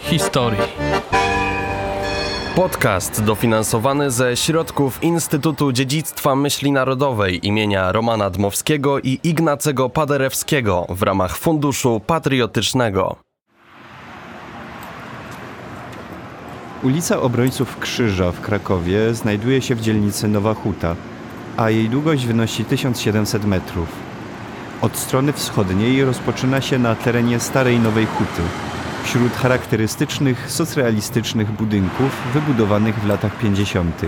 Historii. Podcast dofinansowany ze środków Instytutu Dziedzictwa Myśli Narodowej imienia Romana Dmowskiego i Ignacego Paderewskiego w ramach Funduszu Patriotycznego. Ulica Obrońców Krzyża w Krakowie znajduje się w dzielnicy Nowa Huta, a jej długość wynosi 1700 metrów. Od strony wschodniej rozpoczyna się na terenie Starej Nowej Huty, wśród charakterystycznych socrealistycznych budynków wybudowanych w latach 50.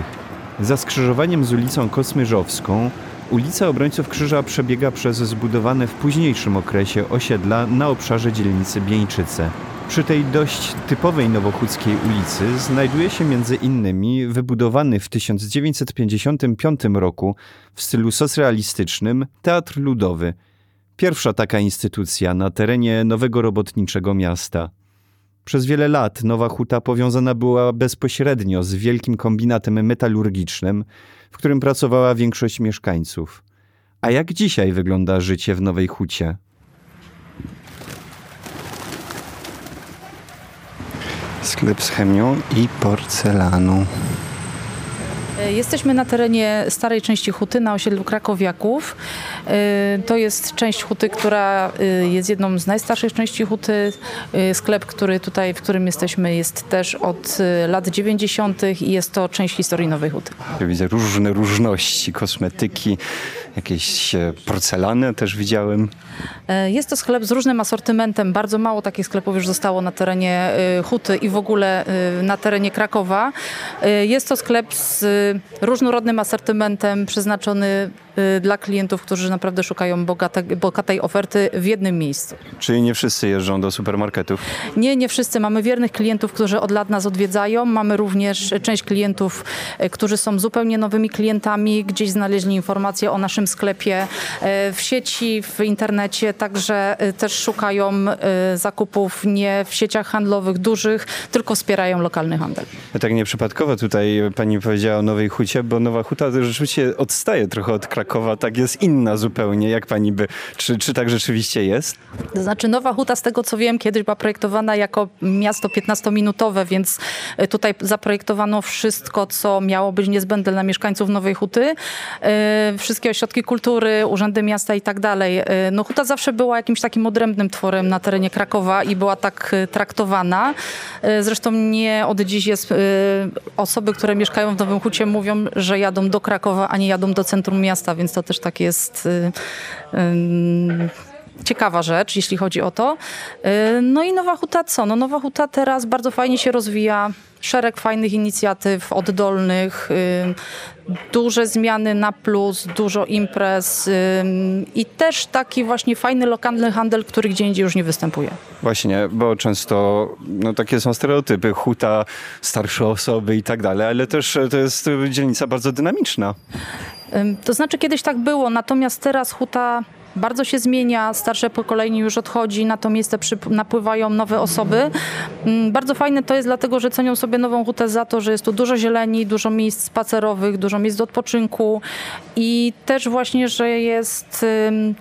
Za skrzyżowaniem z ulicą Kosmyżowską ulica Obrońców Krzyża przebiega przez zbudowane w późniejszym okresie osiedla na obszarze dzielnicy Bieńczyce. Przy tej dość typowej nowochódzkiej ulicy znajduje się między innymi wybudowany w 1955 roku w stylu socrealistycznym Teatr Ludowy. Pierwsza taka instytucja na terenie nowego robotniczego miasta. Przez wiele lat Nowa Huta powiązana była bezpośrednio z wielkim kombinatem metalurgicznym, w którym pracowała większość mieszkańców. A jak dzisiaj wygląda życie w Nowej Hucie? Sklep z chemią i porcelaną. Jesteśmy na terenie starej części huty na osiedlu Krakowiaków. Y, To jest część huty, która y, jest jedną z najstarszych części huty. Sklep, który tutaj, w którym jesteśmy jest też od lat 90. i jest to część historii Nowej Huty. Widzę różne różności, kosmetyki, jakieś e, porcelany też widziałem. E, Jest to sklep z różnym asortymentem. Bardzo mało takich sklepów już zostało na terenie Huty i w ogóle na terenie Krakowa. Jest to sklep z różnorodnym asortymentem przeznaczony y, dla klientów, którzy naprawdę szukają bogate, bogatej oferty w jednym miejscu. Czyli nie wszyscy jeżdżą do supermarketów. Nie, nie wszyscy. Mamy wiernych klientów, którzy od lat nas odwiedzają. Mamy również część klientów, e, którzy są zupełnie nowymi klientami. Gdzieś znaleźli informacje o naszym sklepie e, w sieci, w internecie, także też szukają zakupów nie w sieciach handlowych dużych, tylko wspierają lokalny handel. Tak nieprzypadkowo tutaj pani powiedziała o Nowej Hucie, bo Nowa Huta rzeczywiście odstaje trochę od Krakowa, tak jest inna zupełnie. Jak pani by, czy, czy tak rzeczywiście jest? To znaczy Nowa Huta, z tego co wiem, kiedyś była projektowana jako miasto 15-minutowe, więc e, tutaj zaprojektowano wszystko, co miało być niezbędne dla mieszkańców Nowej Huty. E, Wszystkie ośrodki kultury, urzędy miasta i tak dalej. E, No Huta zawsze była jakimś takim odrębnym tworem na terenie Krakowa i była tak traktowana. Zresztą nie od dziś jest osoby, które mieszkają w Nowym Hucie mówią, że jadą do Krakowa, a nie jadą do centrum miasta, więc to też tak jest e, em, ciekawa rzecz, jeśli chodzi o to. Yy, No i Nowa Huta co? No Nowa Huta teraz bardzo fajnie się rozwija. Szereg fajnych inicjatyw oddolnych, yy, duże zmiany na plus, dużo imprez yy, i też taki właśnie fajny lokalny handel, który gdzie indziej już nie występuje. Właśnie, bo często no, takie są stereotypy, huta, starsze osoby i tak dalej, ale też e, to jest dzielnica bardzo dynamiczna. To znaczy kiedyś tak było, natomiast teraz huta bardzo się zmienia, starsze pokolenie już odchodzi, na to miejsce przyp- napływają nowe osoby. Ym, Bardzo fajne to jest dlatego, że cenią sobie nową hutę za to, że jest tu dużo zieleni, dużo miejsc spacerowych, dużo miejsc do odpoczynku i też właśnie, że jest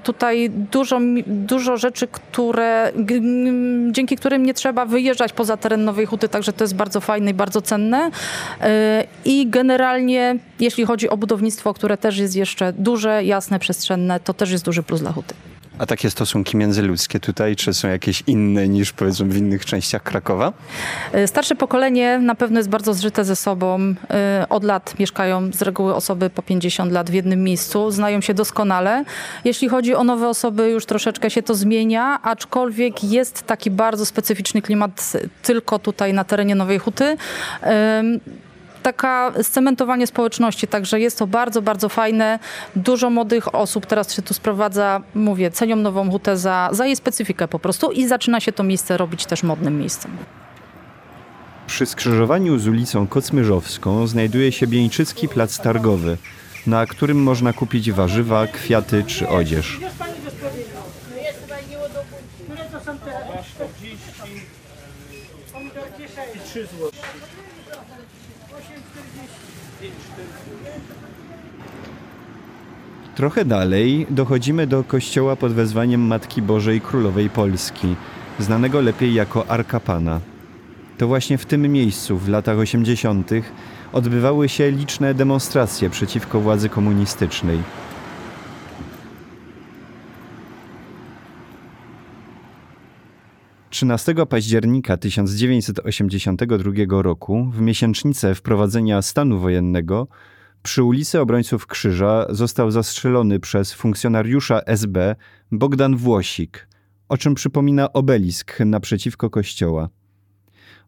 tutaj dużo, dużo rzeczy, które, dzięki którym nie trzeba wyjeżdżać poza teren nowej huty, także to jest bardzo fajne i bardzo cenne. Yy, I generalnie, jeśli chodzi o budownictwo, które też jest jeszcze duże, jasne, przestrzenne, to też jest duży plus huty. A takie stosunki międzyludzkie tutaj, czy są jakieś inne niż powiedzmy w innych częściach Krakowa? Yy, Starsze pokolenie na pewno jest bardzo zżyte ze sobą. Yy, Od lat mieszkają z reguły osoby po 50 lat w jednym miejscu, znają się doskonale. Jeśli chodzi o nowe osoby, już troszeczkę się to zmienia, aczkolwiek jest taki bardzo specyficzny klimat tylko tutaj na terenie Nowej Huty. Taka scementowanie społeczności, także jest to bardzo, bardzo fajne. Dużo młodych osób teraz się tu sprowadza, mówię, cenią Nową Hutę za, za jej specyfikę po prostu i zaczyna się to miejsce robić też modnym miejscem. Przy skrzyżowaniu z ulicą Kocmyżowską znajduje się Bieńczycki Plac Targowy, na którym można kupić warzywa, kwiaty czy odzież. Trochę dalej dochodzimy do kościoła pod wezwaniem Matki Bożej Królowej Polski, znanego lepiej jako Arka Pana. To właśnie w tym miejscu w latach 80. odbywały się liczne demonstracje przeciwko władzy komunistycznej. Trzynastego października 1982 roku, w miesięcznicę wprowadzenia stanu wojennego, przy ulicy Obrońców Krzyża został zastrzelony przez funkcjonariusza SB Bogdan Włosik, o czym przypomina obelisk naprzeciwko kościoła.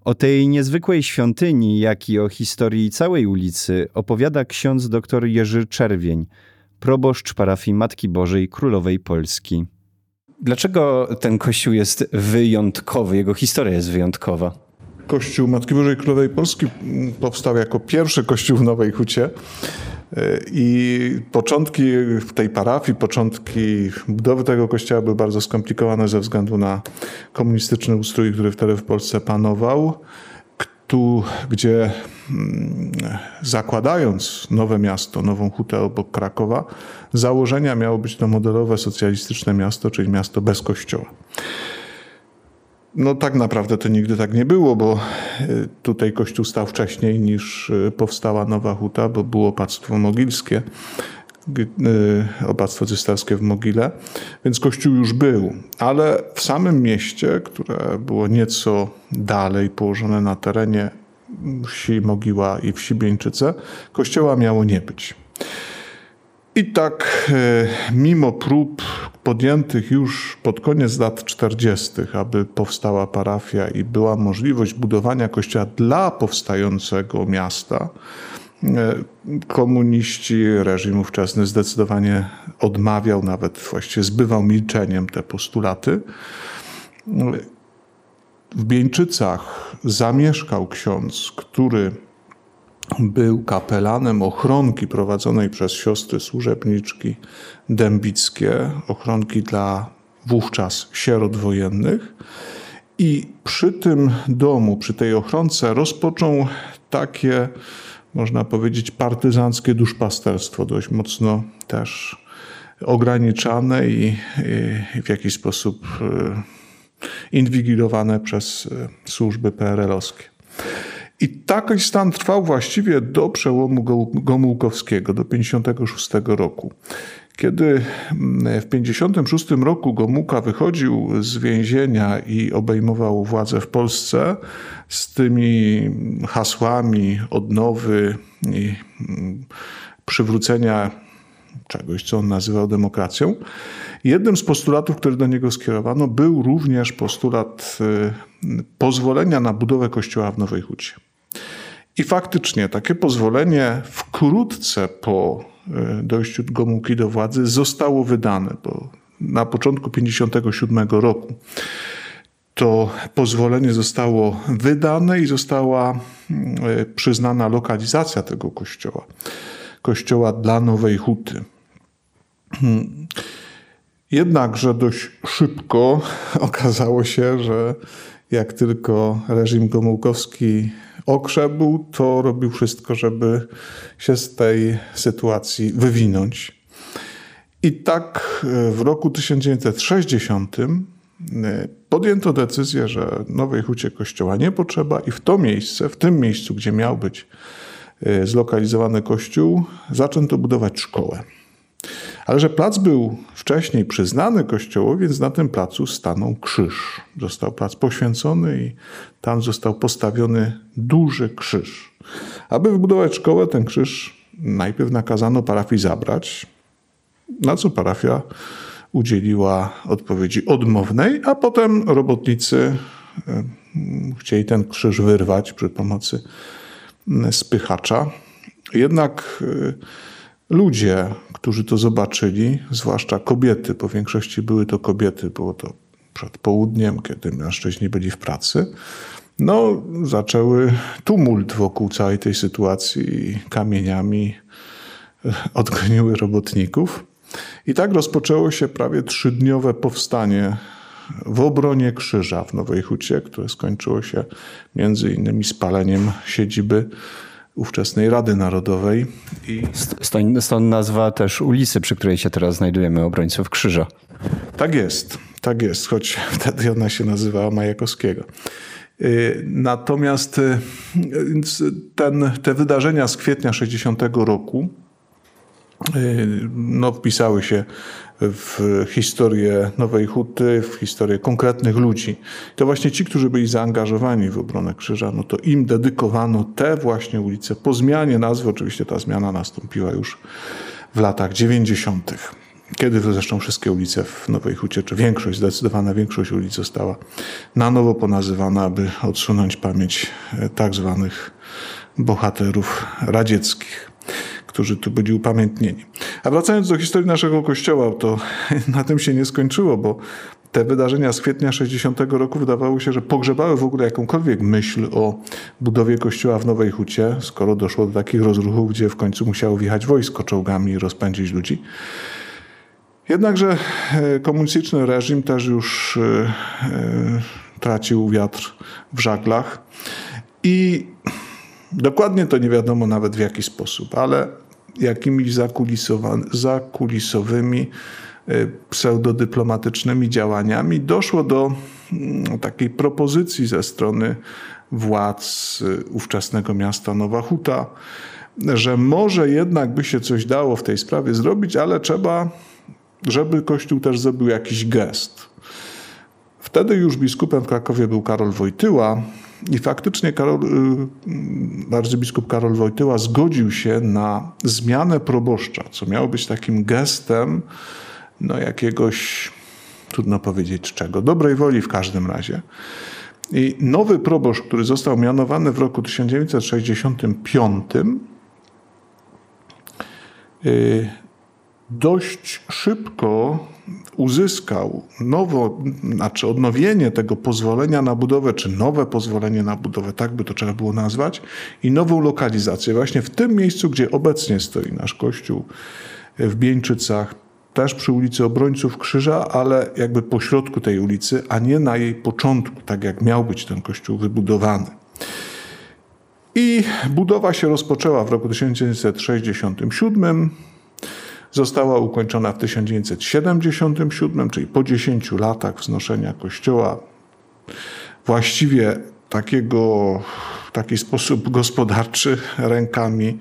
O tej niezwykłej świątyni, jak i o historii całej ulicy opowiada ksiądz dr Jerzy Czerwień, proboszcz parafii Matki Bożej Królowej Polski. Dlaczego ten kościół jest wyjątkowy, jego historia jest wyjątkowa? Kościół Matki Bożej Królowej Polski powstał jako pierwszy kościół w Nowej Hucie. I początki tej parafii, początki budowy tego kościoła były bardzo skomplikowane ze względu na komunistyczny ustrój, który wtedy w Polsce panował, tu, gdzie mm, zakładając nowe miasto, nową hutę obok Krakowa, założenia miało być to modelowe socjalistyczne miasto, czyli miasto bez kościoła. No tak naprawdę to nigdy tak nie było, bo y, tutaj kościół stał wcześniej niż y, powstała Nowa Huta, bo było opactwo mogilskie, y, opactwo cysterskie w Mogile, więc kościół już był. Ale w samym mieście, które było nieco dalej położone na terenie wsi Mogiła i wsi Bieńczyce, kościoła miało nie być. I tak, mimo prób podjętych już pod koniec lat 40., aby powstała parafia i była możliwość budowania kościoła dla powstającego miasta, e, komuniści, reżim ówczesny zdecydowanie odmawiał, nawet właściwie zbywał milczeniem te postulaty. W Bieńczycach zamieszkał ksiądz, który był kapelanem ochronki prowadzonej przez siostry służebniczki dębickie, ochronki dla wówczas sierot wojennych. I przy tym domu, przy tej ochronce rozpoczął takie, można powiedzieć, partyzanckie duszpasterstwo, dość mocno też ograniczane i, i w jakiś sposób e, inwigilowane przez e, służby PRL-owskie. I taki stan trwał właściwie do przełomu Gomułkowskiego, do 56 roku. Kiedy mm, w 56 roku Gomułka wychodził z więzienia i obejmował władzę w Polsce z tymi hasłami odnowy i mm, przywrócenia czegoś, co on nazywał demokracją, jednym z postulatów, który do niego skierowano, był również postulat y, pozwolenia na budowę kościoła w Nowej Hucie. I faktycznie takie pozwolenie wkrótce po e, dojściu Gomułki do władzy zostało wydane, bo na początku 1957 roku to pozwolenie zostało wydane i została e, przyznana lokalizacja tego kościoła. Kościoła dla Nowej Huty. Jednakże dość szybko okazało się, że jak tylko reżim Gomułkowski okrzebł, to robił wszystko, żeby się z tej sytuacji wywinąć. I tak e, w roku 1960 e, podjęto decyzję, że Nowej Hucie Kościoła nie potrzeba i w to miejsce, w tym miejscu, gdzie miał być zlokalizowany kościół, zaczęto budować szkołę. Ale że plac był wcześniej przyznany kościołowi, więc na tym placu stanął krzyż. Został plac poświęcony i tam został postawiony duży krzyż. Aby wybudować szkołę, ten krzyż najpierw nakazano parafii zabrać, na co parafia udzieliła odpowiedzi odmownej, a potem robotnicy e, chcieli ten krzyż wyrwać przy pomocy spychacza. Jednak e, ludzie, którzy to zobaczyli, zwłaszcza kobiety, po większości były to kobiety, było to przed południem, kiedy mężczyźni byli w pracy, no, zaczęły tumult wokół całej tej sytuacji kamieniami odgoniły robotników. I tak rozpoczęło się prawie trzydniowe powstanie w obronie krzyża w Nowej Hucie, które skończyło się między innymi spaleniem siedziby ówczesnej Rady Narodowej. I... Stąd, stąd nazwa też ulicy, przy której się teraz znajdujemy, Obrońców Krzyża. Tak jest, tak jest, choć wtedy ona się nazywała Majakowskiego. Y, natomiast y, ten, te wydarzenia z kwietnia 60 roku y, no, wpisały się w historię Nowej Huty, w historię konkretnych ludzi. To właśnie ci, którzy byli zaangażowani w obronę Krzyża, no to im dedykowano te właśnie ulice. Po zmianie nazwy, oczywiście ta zmiana nastąpiła już w latach 90. Kiedy zresztą wszystkie ulice w Nowej Hucie, czy większość, zdecydowana większość ulic została na nowo ponazywana, aby odsunąć pamięć e, tak zwanych bohaterów radzieckich, którzy tu byli upamiętnieni. A wracając do historii naszego kościoła, to na tym się nie skończyło, bo te wydarzenia z kwietnia 60 roku wydawało się, że pogrzebały w ogóle jakąkolwiek myśl o budowie kościoła w Nowej Hucie, skoro doszło do takich rozruchów, gdzie w końcu musiało wjechać wojsko czołgami i rozpędzić ludzi. Jednakże e, komunistyczny reżim też już e, e, tracił wiatr w żaglach i dokładnie to nie wiadomo nawet w jaki sposób, ale jakimiś zakulisowymi, pseudodyplomatycznymi działaniami doszło do mm, takiej propozycji ze strony władz ówczesnego miasta Nowa Huta, że może jednak by się coś dało w tej sprawie zrobić, ale trzeba żeby Kościół też zrobił jakiś gest. Wtedy już biskupem w Krakowie był Karol Wojtyła i faktycznie Karol, y, arcybiskup Karol Wojtyła zgodził się na zmianę proboszcza, co miało być takim gestem no, jakiegoś, trudno powiedzieć czego, dobrej woli w każdym razie. I nowy proboszcz, który został mianowany w roku 1965, dość szybko uzyskał nowo, znaczy odnowienie tego pozwolenia na budowę, czy nowe pozwolenie na budowę, tak by to trzeba było nazwać, i nową lokalizację. Właśnie w tym miejscu, gdzie obecnie stoi nasz kościół w Bieńczycach, też przy ulicy Obrońców Krzyża, ale jakby po środku tej ulicy, a nie na jej początku, tak jak miał być ten kościół wybudowany. I budowa się rozpoczęła w roku 1967. Została ukończona w 1977, czyli po 10 latach wznoszenia kościoła, właściwie takiego, w taki sposób gospodarczy rękami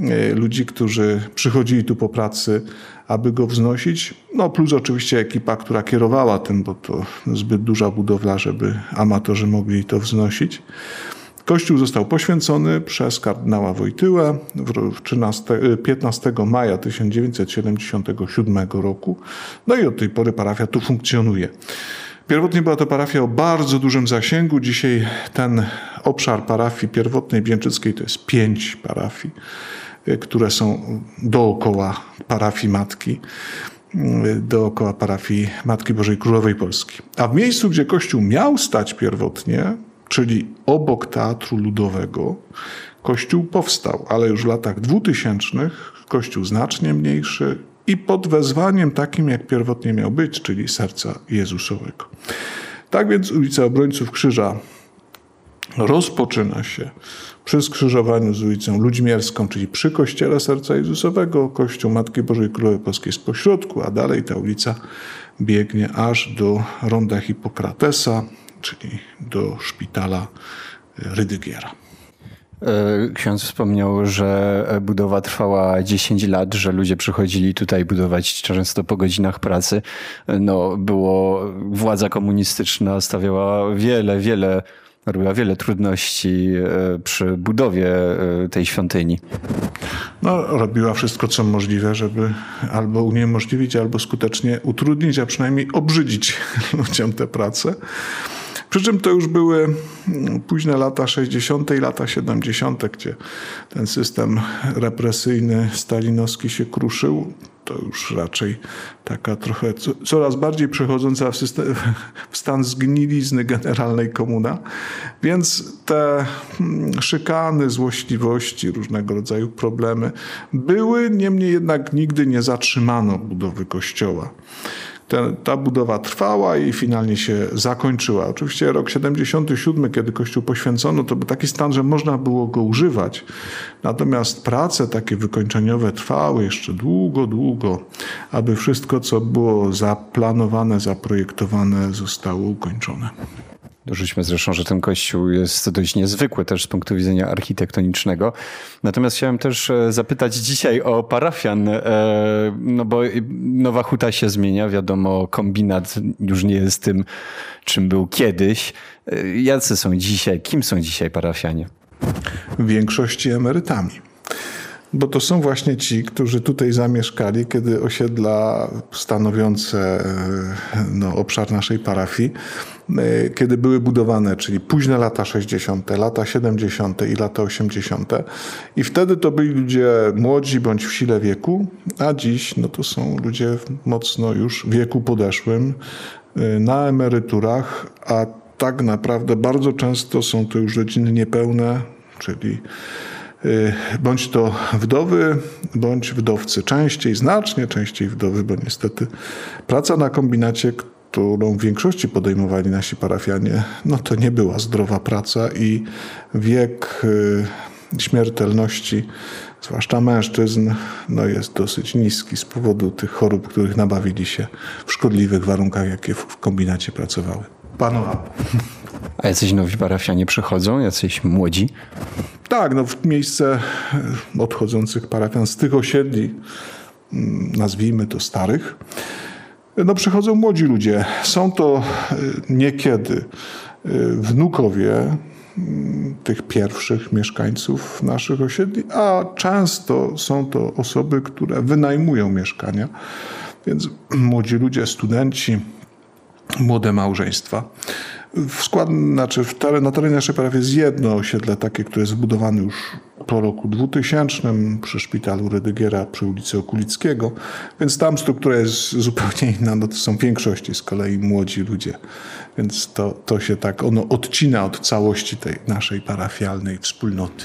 e, ludzi, którzy przychodzili tu po pracy, aby go wznosić. No plus oczywiście ekipa, która kierowała tym, bo to zbyt duża budowla, żeby amatorzy mogli to wznosić. Kościół został poświęcony przez kardynała Wojtyłę w 13, 15 maja 1977 roku. No i od tej pory parafia tu funkcjonuje. Pierwotnie była to parafia o bardzo dużym zasięgu. Dzisiaj ten obszar parafii pierwotnej Bięczyckiej to jest pięć parafii, które są dookoła parafii Matki dookoła parafii Matki Bożej Królowej Polski. A w miejscu, gdzie Kościół miał stać pierwotnie, czyli obok Teatru Ludowego, kościół powstał, ale już w latach dwutysięcznych kościół znacznie mniejszy i pod wezwaniem takim, jak pierwotnie miał być, czyli serca Jezusowego. Tak więc ulica Obrońców Krzyża rozpoczyna się przy skrzyżowaniu z ulicą Ludźmierską, czyli przy kościele Serca Jezusowego, kościół Matki Bożej Królowej Polskiej jest pośrodku, a dalej ta ulica biegnie aż do ronda Hipokratesa, czyli do szpitala Rydygiera. E, ksiądz wspomniał, że budowa trwała 10 lat, że ludzie przychodzili tutaj budować często po godzinach pracy. No, było, władza komunistyczna stawiała wiele, wiele, robiła wiele trudności e, przy budowie e, tej świątyni. No, robiła wszystko, co możliwe, żeby albo uniemożliwić, albo skutecznie utrudnić, a przynajmniej obrzydzić ludziom tę pracę. Przy czym to już były mm, późne lata 60. i lata 70., gdzie ten system represyjny stalinowski się kruszył. To już raczej taka trochę coraz bardziej przechodząca w, system, w stan zgnilizny generalnej komuna. Więc te mm, szykany, złośliwości, różnego rodzaju problemy były, niemniej jednak nigdy nie zatrzymano budowy kościoła ta budowa trwała i finalnie się zakończyła. Oczywiście rok 77, kiedy kościół poświęcono, to był taki stan, że można było go używać. Natomiast prace takie wykończeniowe trwały jeszcze długo, długo, aby wszystko, co było zaplanowane, zaprojektowane, zostało ukończone. Dorzućmy zresztą, że ten kościół jest dość niezwykły też z punktu widzenia architektonicznego. Natomiast chciałem też e, zapytać dzisiaj o parafian, e, no bo Nowa Huta się zmienia, wiadomo, kombinat już nie jest tym, czym był kiedyś. E, jacy są dzisiaj, kim są dzisiaj parafianie? W większości emerytami bo to są właśnie ci, którzy tutaj zamieszkali, kiedy osiedla stanowiące e, no, obszar naszej parafii, e, kiedy były budowane, czyli późne lata 60., lata 70. i lata 80. I wtedy to byli ludzie młodzi bądź w sile wieku, a dziś no, to są ludzie mocno już w wieku podeszłym, e, na emeryturach, a tak naprawdę bardzo często są to już rodziny niepełne, czyli bądź to wdowy, bądź wdowcy. Częściej, znacznie częściej wdowy, bo niestety praca na kombinacie, którą w większości podejmowali nasi parafianie, no to nie była zdrowa praca i wiek y, śmiertelności, zwłaszcza mężczyzn, no jest dosyć niski z powodu tych chorób, których nabawili się w szkodliwych warunkach, jakie w kombinacie pracowały. Panowało. A jacyś nowi parafianie przychodzą, jacyś młodzi? Tak, no w miejsce e, odchodzących parafian z tych osiedli, mm, nazwijmy to starych, no przychodzą młodzi ludzie. Są to e, niekiedy e, wnukowie mm, tych pierwszych mieszkańców naszych osiedli, a często są to osoby, które wynajmują mieszkania, więc młodzi ludzie, studenci, młode małżeństwa. W skład, znaczy w teren, na terenie naszej parafii jest jedno osiedle takie, które jest zbudowane już po roku 2000 przy szpitalu Rydygiera przy ulicy Okulickiego, więc tam struktura jest zupełnie inna, no to są w większości z kolei młodzi ludzie, więc to, to się tak, ono odcina od całości tej naszej parafialnej wspólnoty.